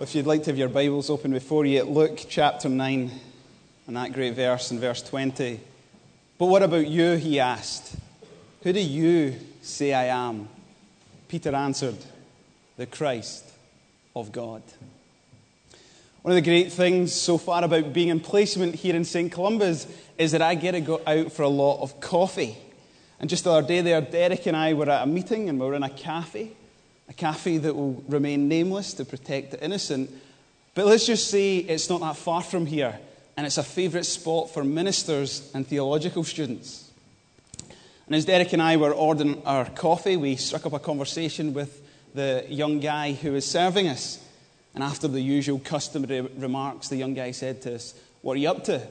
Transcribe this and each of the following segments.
If you'd like to have your Bibles open before you, Luke chapter 9, and that great verse in verse 20. But what about you? He asked. Who do you say I am? Peter answered, The Christ of God. One of the great things so far about being in placement here in St. Columba's is that I get to go out for a lot of coffee. And just the other day there, Derek and I were at a meeting and we were in a cafe a cafe that will remain nameless to protect the innocent. But let's just say it's not that far from here, and it's a favourite spot for ministers and theological students. And as Derek and I were ordering our coffee, we struck up a conversation with the young guy who was serving us. And after the usual customary remarks, the young guy said to us, What are you up to?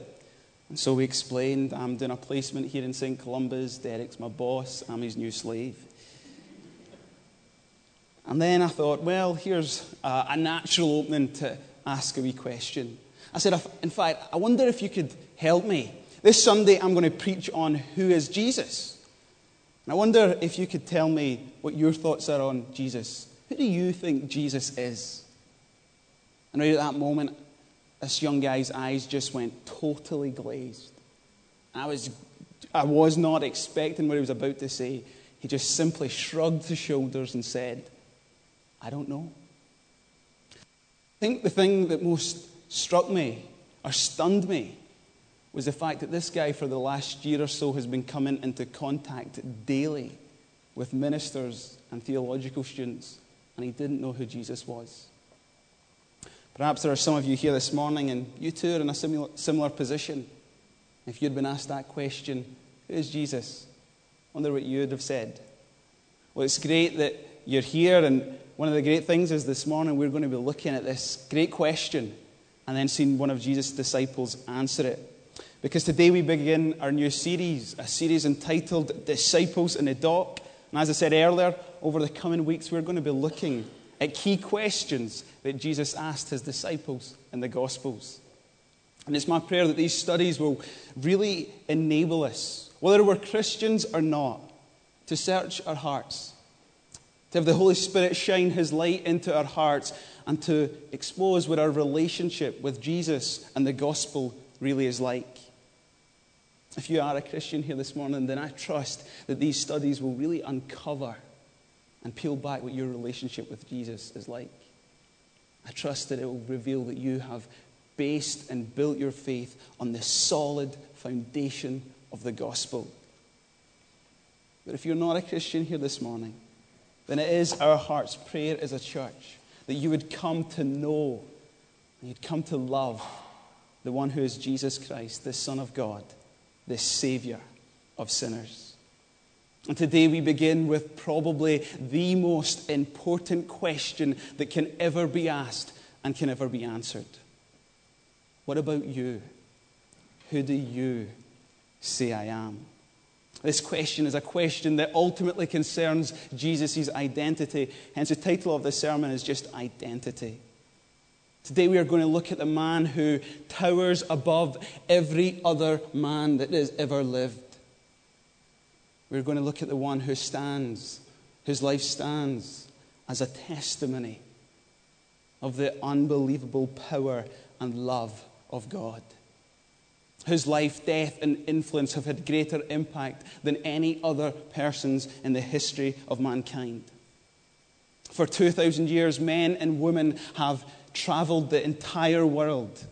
And so we explained, I'm doing a placement here in St. Columba's. Derek's my boss. I'm his new slave. And then I thought, well, here's a, a natural opening to ask a wee question. I said, in fact, I wonder if you could help me. This Sunday, I'm going to preach on who is Jesus. And I wonder if you could tell me what your thoughts are on Jesus. Who do you think Jesus is? And right at that moment, this young guy's eyes just went totally glazed. I was, I was not expecting what he was about to say. He just simply shrugged his shoulders and said, I don't know. I think the thing that most struck me or stunned me was the fact that this guy, for the last year or so, has been coming into contact daily with ministers and theological students, and he didn't know who Jesus was. Perhaps there are some of you here this morning, and you too are in a similar, similar position. If you'd been asked that question, who is Jesus? I wonder what you would have said. Well, it's great that you're here, and one of the great things is this morning we're going to be looking at this great question and then seeing one of Jesus' disciples answer it. Because today we begin our new series, a series entitled Disciples in the Dock. And as I said earlier, over the coming weeks we're going to be looking at key questions that Jesus asked his disciples in the Gospels. And it's my prayer that these studies will really enable us, whether we're Christians or not, to search our hearts to have the Holy Spirit shine His light into our hearts and to expose what our relationship with Jesus and the gospel really is like. If you are a Christian here this morning, then I trust that these studies will really uncover and peel back what your relationship with Jesus is like. I trust that it will reveal that you have based and built your faith on the solid foundation of the gospel. But if you're not a Christian here this morning, then it is our heart's prayer as a church that you would come to know you'd come to love the one who is Jesus Christ, the Son of God, the Savior of sinners. And today we begin with probably the most important question that can ever be asked and can ever be answered. What about you? Who do you say I am? This question is a question that ultimately concerns Jesus' identity. Hence, the title of the sermon is just Identity. Today, we are going to look at the man who towers above every other man that has ever lived. We're going to look at the one who stands, whose life stands as a testimony of the unbelievable power and love of God whose life, death, and influence have had greater impact than any other person's in the history of mankind. For 2,000 years, men and women have traveled the entire world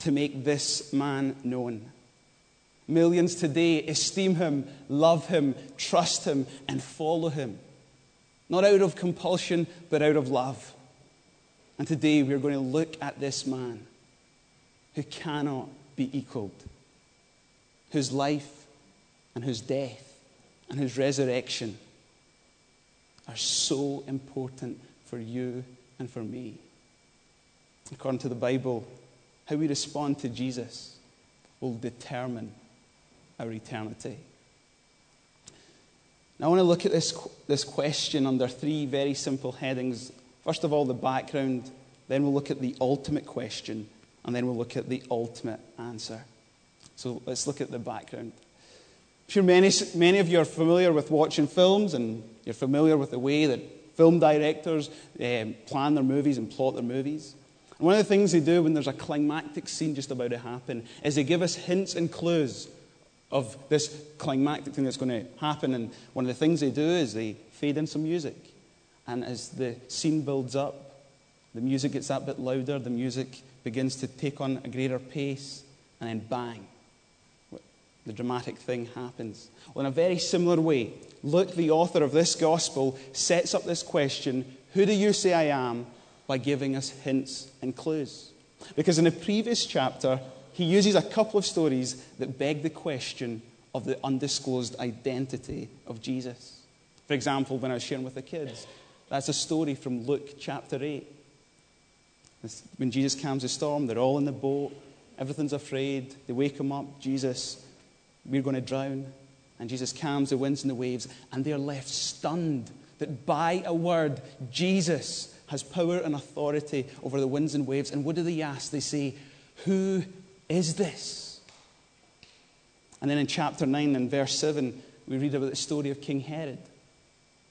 to make this man known. Millions today esteem him, love him, trust him, and follow him. Not out of compulsion, but out of love. And today we're going to look at this man who cannot be equaled whose life and whose death and whose resurrection are so important for you and for me. According to the Bible, how we respond to Jesus will determine our eternity. Now, I want to look at this, this question under three very simple headings. First of all, the background, then we'll look at the ultimate question, and then we'll look at the ultimate answer. So let's look at the background. I'm sure many, many of you are familiar with watching films and you're familiar with the way that film directors um, plan their movies and plot their movies. And one of the things they do when there's a climactic scene just about to happen is they give us hints and clues of this climactic thing that's going to happen. And one of the things they do is they fade in some music. And as the scene builds up, the music gets that bit louder, the music begins to take on a greater pace, and then bang, the dramatic thing happens. Well, in a very similar way, Luke, the author of this gospel, sets up this question Who do you say I am? by giving us hints and clues. Because in the previous chapter, he uses a couple of stories that beg the question of the undisclosed identity of Jesus. For example, when I was sharing with the kids, that's a story from Luke chapter 8. When Jesus calms the storm, they're all in the boat, everything's afraid. They wake him up, Jesus, we're going to drown. And Jesus calms the winds and the waves, and they're left stunned that by a word, Jesus has power and authority over the winds and waves. And what do they ask? They say, Who is this? And then in chapter 9 and verse 7, we read about the story of King Herod.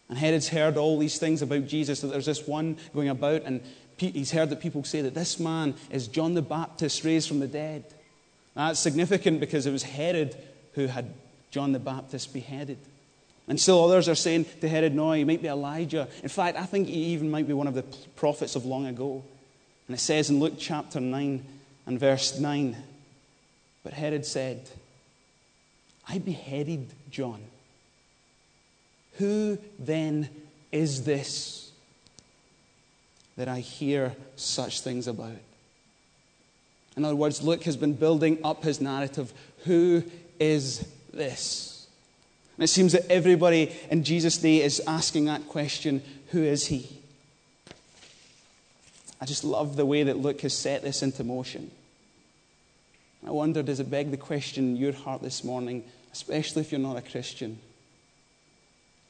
And Herod's heard all these things about Jesus, that there's this one going about, and he's heard that people say that this man is John the Baptist raised from the dead. that's significant because it was Herod who had John the Baptist beheaded. And still others are saying to Herod, no, he might be Elijah. In fact, I think he even might be one of the prophets of long ago. And it says in Luke chapter 9 and verse 9, but Herod said, I beheaded John. Who then is this that I hear such things about? In other words, Luke has been building up his narrative. Who is this? And it seems that everybody in Jesus' day is asking that question who is he? I just love the way that Luke has set this into motion. I wonder, does it beg the question in your heart this morning, especially if you're not a Christian?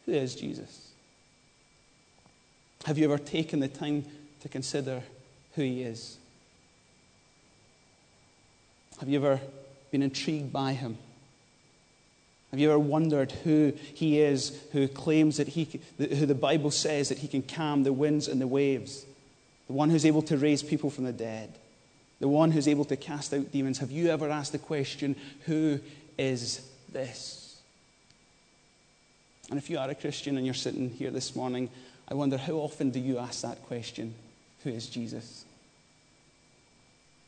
Who is Jesus? Have you ever taken the time to consider who he is? Have you ever been intrigued by him? Have you ever wondered who he is who claims that he, who the Bible says that he can calm the winds and the waves? The one who's able to raise people from the dead. The one who's able to cast out demons. Have you ever asked the question, who is this? And if you are a Christian and you're sitting here this morning, I wonder how often do you ask that question, who is Jesus?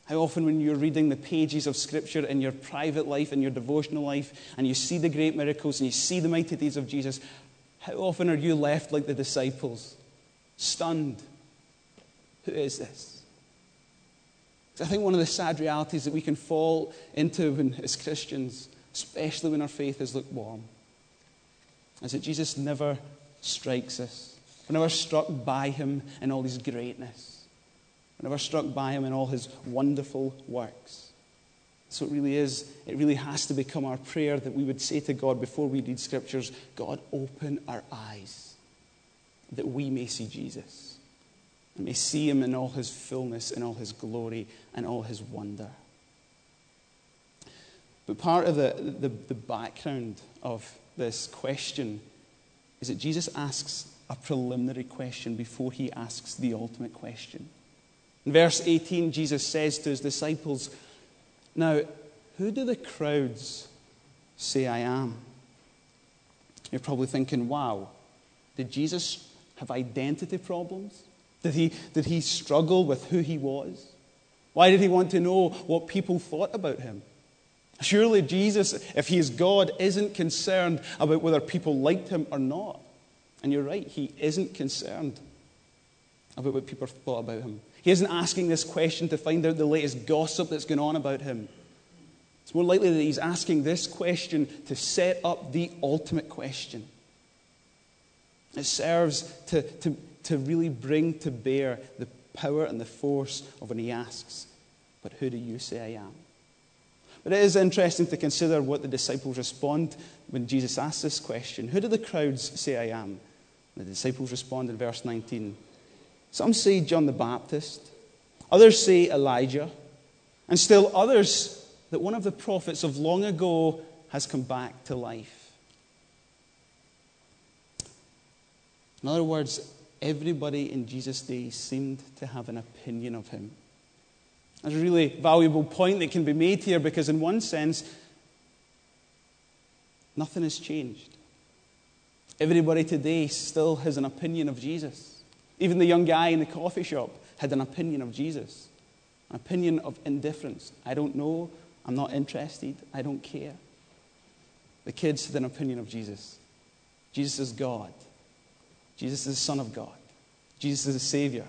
How often, when you're reading the pages of Scripture in your private life, in your devotional life, and you see the great miracles and you see the mighty deeds of Jesus, how often are you left like the disciples, stunned? Who is this? I think one of the sad realities that we can fall into when, as Christians, especially when our faith is lukewarm, is that Jesus never strikes us. We're never struck by him in all his greatness never struck by him in all his wonderful works. So it really is, it really has to become our prayer that we would say to God before we read scriptures, God, open our eyes that we may see Jesus and may see him in all his fullness, in all his glory, and all his wonder. But part of the, the, the background of this question is that Jesus asks a preliminary question before he asks the ultimate question. In verse 18, Jesus says to his disciples, Now, who do the crowds say I am? You're probably thinking, wow, did Jesus have identity problems? Did he, did he struggle with who he was? Why did he want to know what people thought about him? Surely Jesus, if he is God, isn't concerned about whether people liked him or not. And you're right, he isn't concerned about what people thought about him. He isn't asking this question to find out the latest gossip that's going on about him. It's more likely that he's asking this question to set up the ultimate question. It serves to, to, to really bring to bear the power and the force of when he asks, But who do you say I am? But it is interesting to consider what the disciples respond when Jesus asks this question Who do the crowds say I am? The disciples respond in verse 19 some say John the Baptist, others say Elijah, and still others that one of the prophets of long ago has come back to life. In other words, everybody in Jesus' day seemed to have an opinion of him. There's a really valuable point that can be made here because, in one sense, nothing has changed. Everybody today still has an opinion of Jesus. Even the young guy in the coffee shop had an opinion of Jesus, an opinion of indifference. I don't know. I'm not interested. I don't care. The kids had an opinion of Jesus. Jesus is God. Jesus is the Son of God. Jesus is the Savior.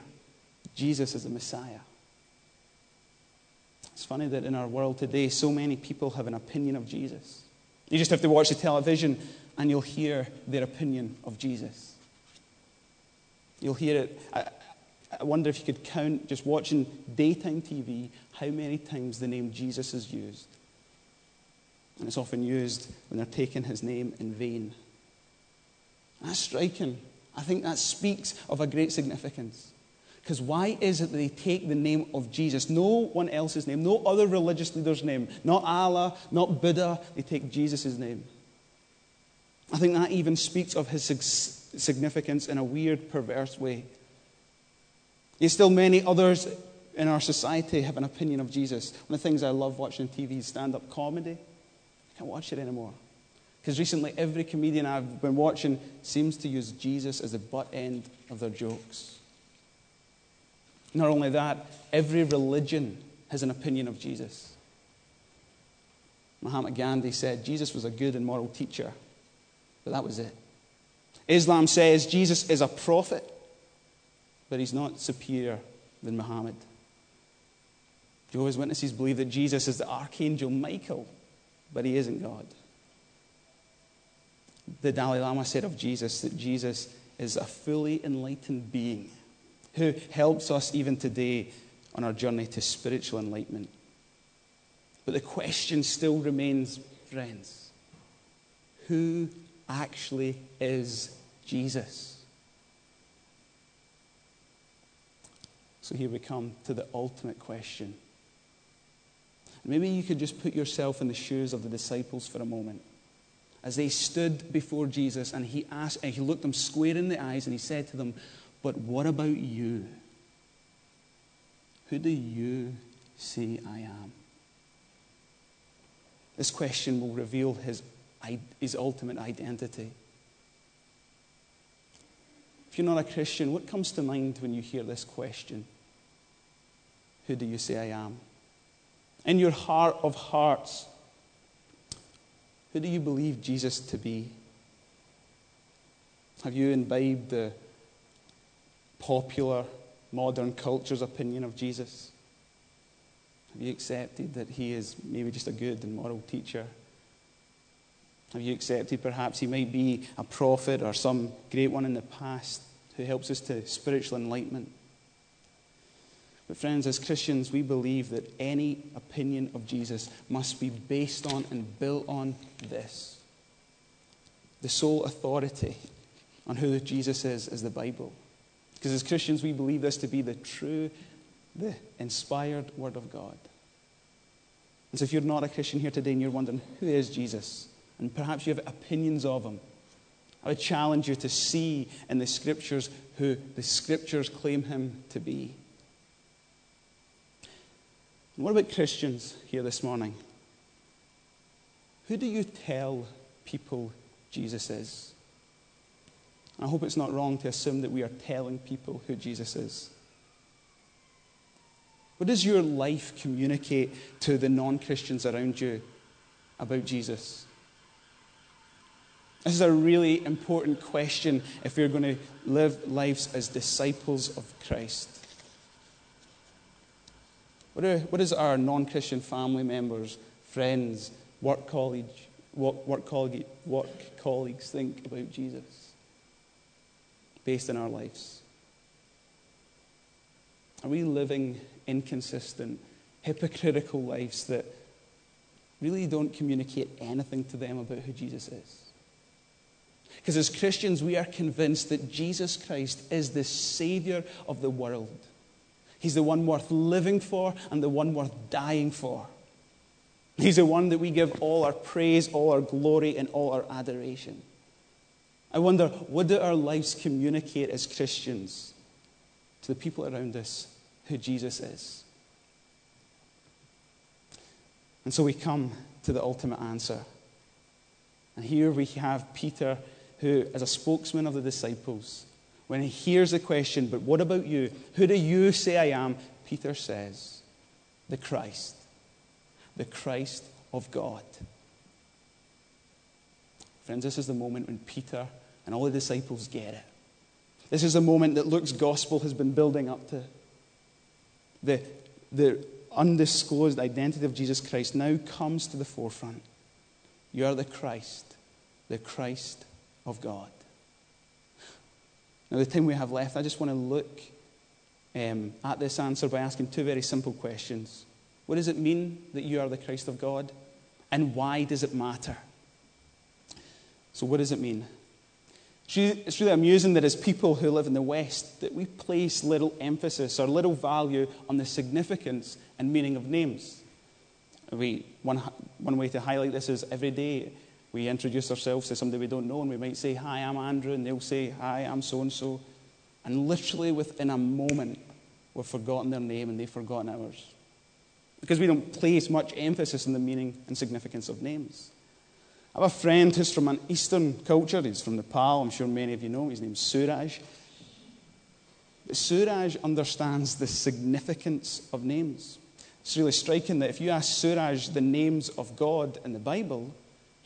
Jesus is the Messiah. It's funny that in our world today, so many people have an opinion of Jesus. You just have to watch the television and you'll hear their opinion of Jesus. You'll hear it. I, I wonder if you could count, just watching daytime TV, how many times the name Jesus is used. And it's often used when they're taking his name in vain. That's striking. I think that speaks of a great significance. Because why is it that they take the name of Jesus, no one else's name, no other religious leader's name, not Allah, not Buddha, they take Jesus' name? I think that even speaks of his significance in a weird, perverse way. Yet still, many others in our society have an opinion of Jesus. One of the things I love watching TV is stand up comedy. I can't watch it anymore. Because recently, every comedian I've been watching seems to use Jesus as the butt end of their jokes. Not only that, every religion has an opinion of Jesus. Mahatma Gandhi said Jesus was a good and moral teacher, but that was it. Islam says Jesus is a prophet, but he's not superior than Muhammad. Jehovah's Witnesses believe that Jesus is the archangel Michael, but he isn't God. The Dalai Lama said of Jesus that Jesus is a fully enlightened being who helps us even today on our journey to spiritual enlightenment. But the question still remains, friends who actually is Jesus? So here we come to the ultimate question. Maybe you could just put yourself in the shoes of the disciples for a moment. As they stood before Jesus and he asked and he looked them square in the eyes and he said to them, but what about you? Who do you say I am? This question will reveal his, his ultimate identity. If you're not a Christian, what comes to mind when you hear this question? Who do you say I am? In your heart of hearts, who do you believe Jesus to be? Have you imbibed the popular modern culture's opinion of Jesus? Have you accepted that he is maybe just a good and moral teacher? Have you accepted perhaps he might be a prophet or some great one in the past who helps us to spiritual enlightenment? But, friends, as Christians, we believe that any opinion of Jesus must be based on and built on this the sole authority on who Jesus is is the Bible. Because as Christians, we believe this to be the true, the inspired Word of God. And so if you're not a Christian here today and you're wondering, who is Jesus? And perhaps you have opinions of him, I would challenge you to see in the Scriptures who the Scriptures claim him to be. And what about Christians here this morning? Who do you tell people Jesus is? I hope it's not wrong to assume that we are telling people who Jesus is. What does your life communicate to the non Christians around you about Jesus? This is a really important question if we're going to live lives as disciples of Christ. What, are, what is our non Christian family members, friends, work, college, work, work, colleague, work colleagues think about Jesus? based on our lives? Are we living inconsistent, hypocritical lives that really don't communicate anything to them about who Jesus is? Because as Christians, we are convinced that Jesus Christ is the Savior of the world. He's the one worth living for and the one worth dying for. He's the one that we give all our praise, all our glory, and all our adoration. I wonder, what do our lives communicate as Christians to the people around us who Jesus is? And so we come to the ultimate answer. And here we have Peter, who, as a spokesman of the disciples, when he hears the question, But what about you? Who do you say I am? Peter says, The Christ, the Christ of God. Friends, this is the moment when Peter and all the disciples get it. This is the moment that Luke's gospel has been building up to. The, the undisclosed identity of Jesus Christ now comes to the forefront. You are the Christ, the Christ of God. Now, the time we have left, I just want to look um, at this answer by asking two very simple questions. What does it mean that you are the Christ of God? And why does it matter? So, what does it mean? It's really amusing that as people who live in the West, that we place little emphasis or little value on the significance and meaning of names. We, one, one way to highlight this is every day we introduce ourselves to somebody we don't know, and we might say, Hi, I'm Andrew, and they'll say, Hi, I'm so and so. And literally within a moment, we've forgotten their name and they've forgotten ours. Because we don't place much emphasis on the meaning and significance of names. I have a friend who's from an Eastern culture. He's from Nepal. I'm sure many of you know. His name's Suraj. But Suraj understands the significance of names. It's really striking that if you ask Suraj the names of God in the Bible,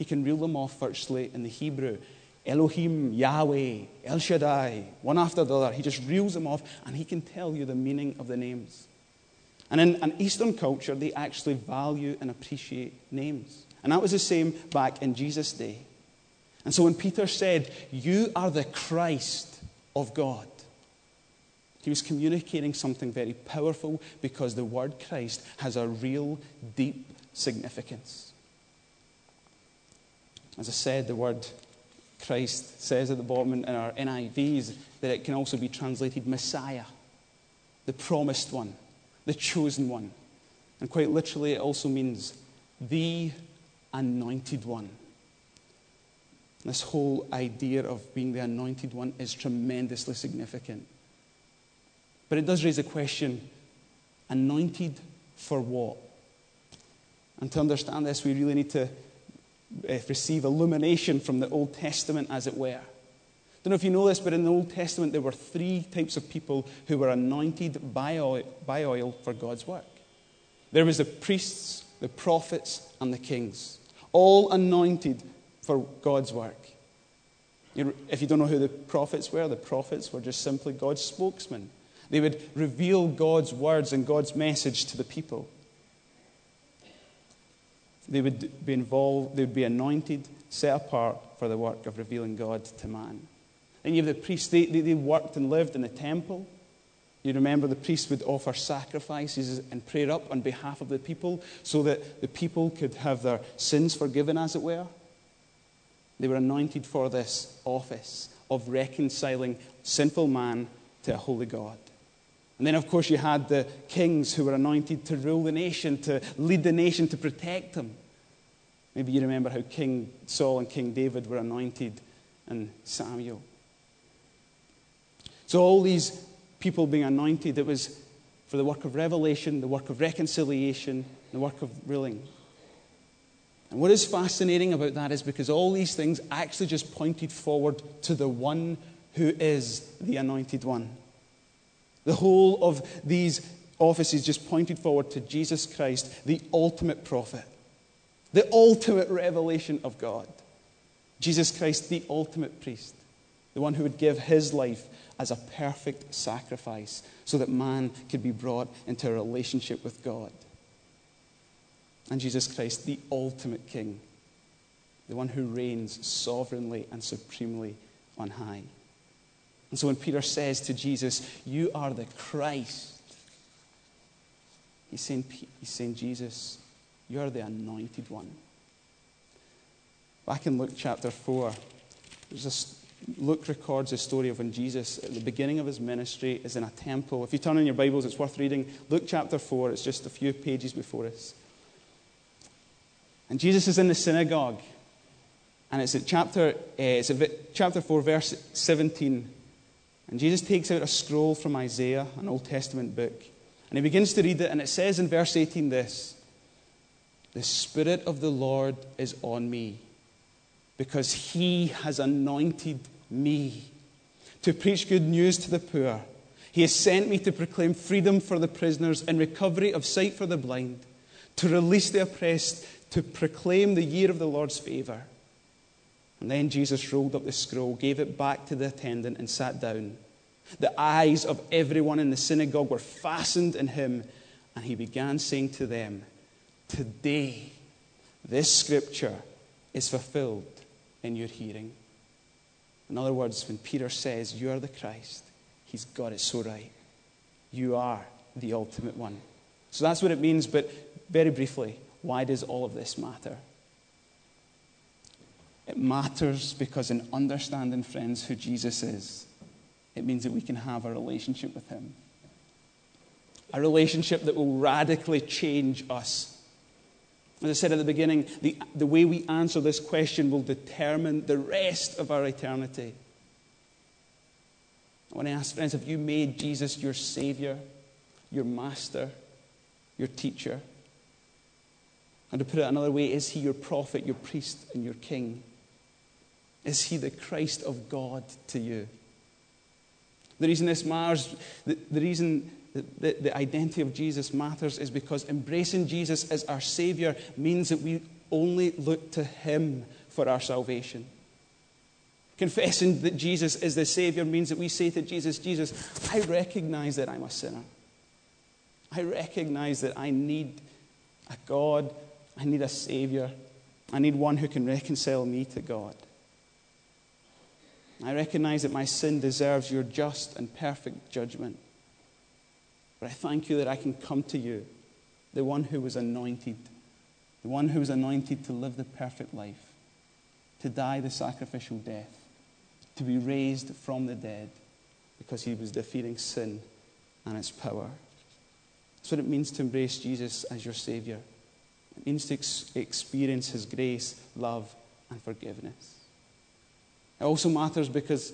he can reel them off virtually in the Hebrew. Elohim, Yahweh, El Shaddai, one after the other. He just reels them off and he can tell you the meaning of the names. And in an Eastern culture, they actually value and appreciate names. And that was the same back in Jesus' day. And so when Peter said, You are the Christ of God, he was communicating something very powerful because the word Christ has a real deep significance. As I said, the word Christ says at the bottom in our NIVs that it can also be translated Messiah, the promised one, the chosen one. And quite literally, it also means the anointed one. This whole idea of being the anointed one is tremendously significant. But it does raise a question anointed for what? And to understand this, we really need to Uh, receive illumination from the Old Testament, as it were. I don't know if you know this, but in the Old Testament, there were three types of people who were anointed by oil, by oil for God's work there was the priests, the prophets, and the kings all anointed for God's work. If you don't know who the prophets were, the prophets were just simply God's spokesmen. They would reveal God's words and God's message to the people. They would be involved, they would be anointed, set apart for the work of revealing God to man. Then you have the priests, they, they, they worked and lived in the temple. You remember the priests would offer sacrifices and prayer up on behalf of the people so that the people could have their sins forgiven, as it were. They were anointed for this office of reconciling sinful man to a holy God. And then, of course, you had the kings who were anointed to rule the nation, to lead the nation, to protect them. Maybe you remember how King Saul and King David were anointed and Samuel. So, all these people being anointed. It was for the work of revelation, the work of reconciliation, the work of ruling. And what is fascinating about that is because all these things actually just pointed forward to the one who is the anointed one. The whole of these offices just pointed forward to Jesus Christ, the ultimate prophet, the ultimate revelation of God. Jesus Christ, the ultimate priest, the one who would give his life as a perfect sacrifice so that man could be brought into a relationship with God. And Jesus Christ, the ultimate King, the one who reigns sovereignly and supremely on high. And so when Peter says to Jesus, You are the Christ, he's saying, he's saying Jesus, you are the anointed one. Back in Luke chapter 4, this Luke records the story of when Jesus, at the beginning of his ministry, is in a temple. If you turn in your Bibles, it's worth reading. Luke chapter 4, it's just a few pages before us. And Jesus is in the synagogue. And it's at chapter, uh, it's at chapter 4, verse 17. And Jesus takes out a scroll from Isaiah, an Old Testament book. And he begins to read it. And it says in verse 18 this The Spirit of the Lord is on me because he has anointed me to preach good news to the poor. He has sent me to proclaim freedom for the prisoners and recovery of sight for the blind, to release the oppressed, to proclaim the year of the Lord's favor. And then Jesus rolled up the scroll, gave it back to the attendant, and sat down. The eyes of everyone in the synagogue were fastened on him, and he began saying to them, Today, this scripture is fulfilled in your hearing. In other words, when Peter says, You are the Christ, he's got it so right. You are the ultimate one. So that's what it means, but very briefly, why does all of this matter? It matters because in understanding, friends, who Jesus is, it means that we can have a relationship with him. A relationship that will radically change us as I said at the beginning, the, the way we answer this question will determine the rest of our eternity. I want to ask friends have you made Jesus your Savior, your Master, your teacher? And to put it another way, is he your prophet, your priest, and your king? Is he the Christ of God to you? The reason this matters, the, the reason the, the identity of Jesus matters is because embracing Jesus as our Savior means that we only look to Him for our salvation. Confessing that Jesus is the Savior means that we say to Jesus, Jesus, I recognize that I'm a sinner. I recognize that I need a God, I need a Savior, I need one who can reconcile me to God. I recognize that my sin deserves your just and perfect judgment. But I thank you that I can come to you, the one who was anointed, the one who was anointed to live the perfect life, to die the sacrificial death, to be raised from the dead because he was defeating sin and its power. That's what it means to embrace Jesus as your Savior. It means to ex- experience His grace, love, and forgiveness. It also matters because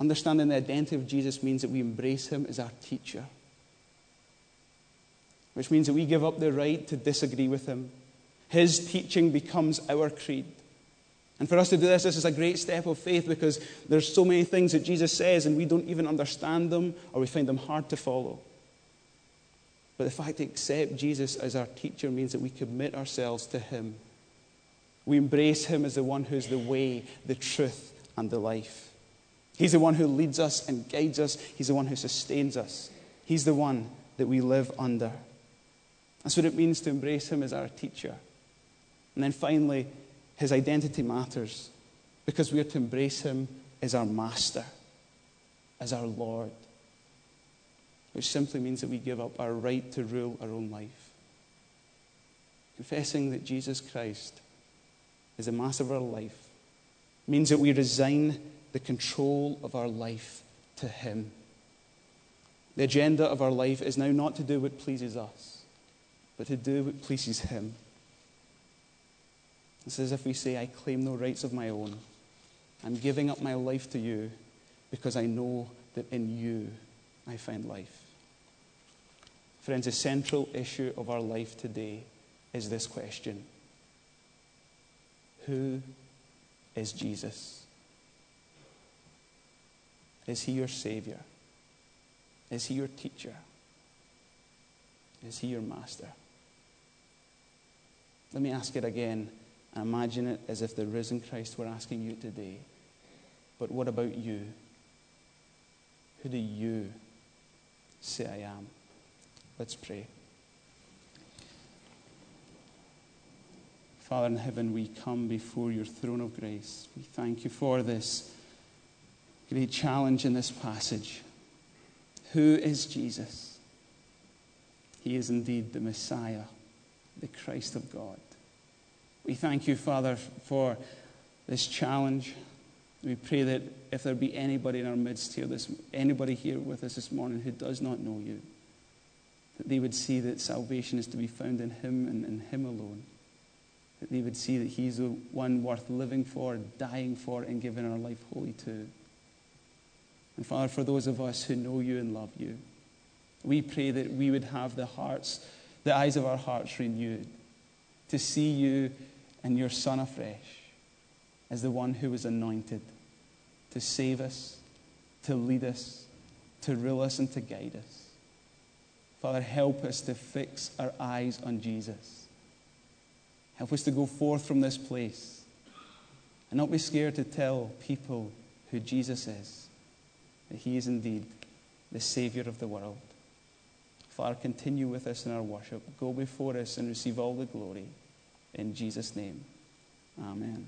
understanding the identity of Jesus means that we embrace Him as our teacher which means that we give up the right to disagree with him. His teaching becomes our creed. And for us to do this, this is a great step of faith because there's so many things that Jesus says and we don't even understand them or we find them hard to follow. But the fact to accept Jesus as our teacher means that we commit ourselves to him. We embrace him as the one who's the way, the truth, and the life. He's the one who leads us and guides us. He's the one who sustains us. He's the one that we live under. That's what it means to embrace him as our teacher. And then finally, his identity matters because we are to embrace him as our master, as our Lord, which simply means that we give up our right to rule our own life. Confessing that Jesus Christ is the master of our life means that we resign the control of our life to him. The agenda of our life is now not to do what pleases us but to do what pleases Him. It's as if we say, I claim no rights of my own. I'm giving up my life to you because I know that in you I find life. Friends, the central issue of our life today is this question Who is Jesus? Is he your Savior? Is he your teacher? Is he your master? Let me ask it again imagine it as if the risen Christ were asking you today. But what about you? Who do you say I am? Let's pray. Father in heaven, we come before your throne of grace. We thank you for this great challenge in this passage. Who is Jesus? He is indeed the Messiah the Christ of God. We thank you, Father, for this challenge. We pray that if there be anybody in our midst here, this, anybody here with us this morning who does not know you, that they would see that salvation is to be found in Him and in Him alone. That they would see that He's the one worth living for, dying for, and giving our life wholly to. And Father, for those of us who know you and love you, we pray that we would have the hearts the eyes of our hearts renewed, to see you and your Son afresh as the one who was anointed to save us, to lead us, to rule us, and to guide us. Father, help us to fix our eyes on Jesus. Help us to go forth from this place and not be scared to tell people who Jesus is, that he is indeed the Savior of the world. Father, continue with us in our worship. Go before us and receive all the glory. In Jesus' name, amen.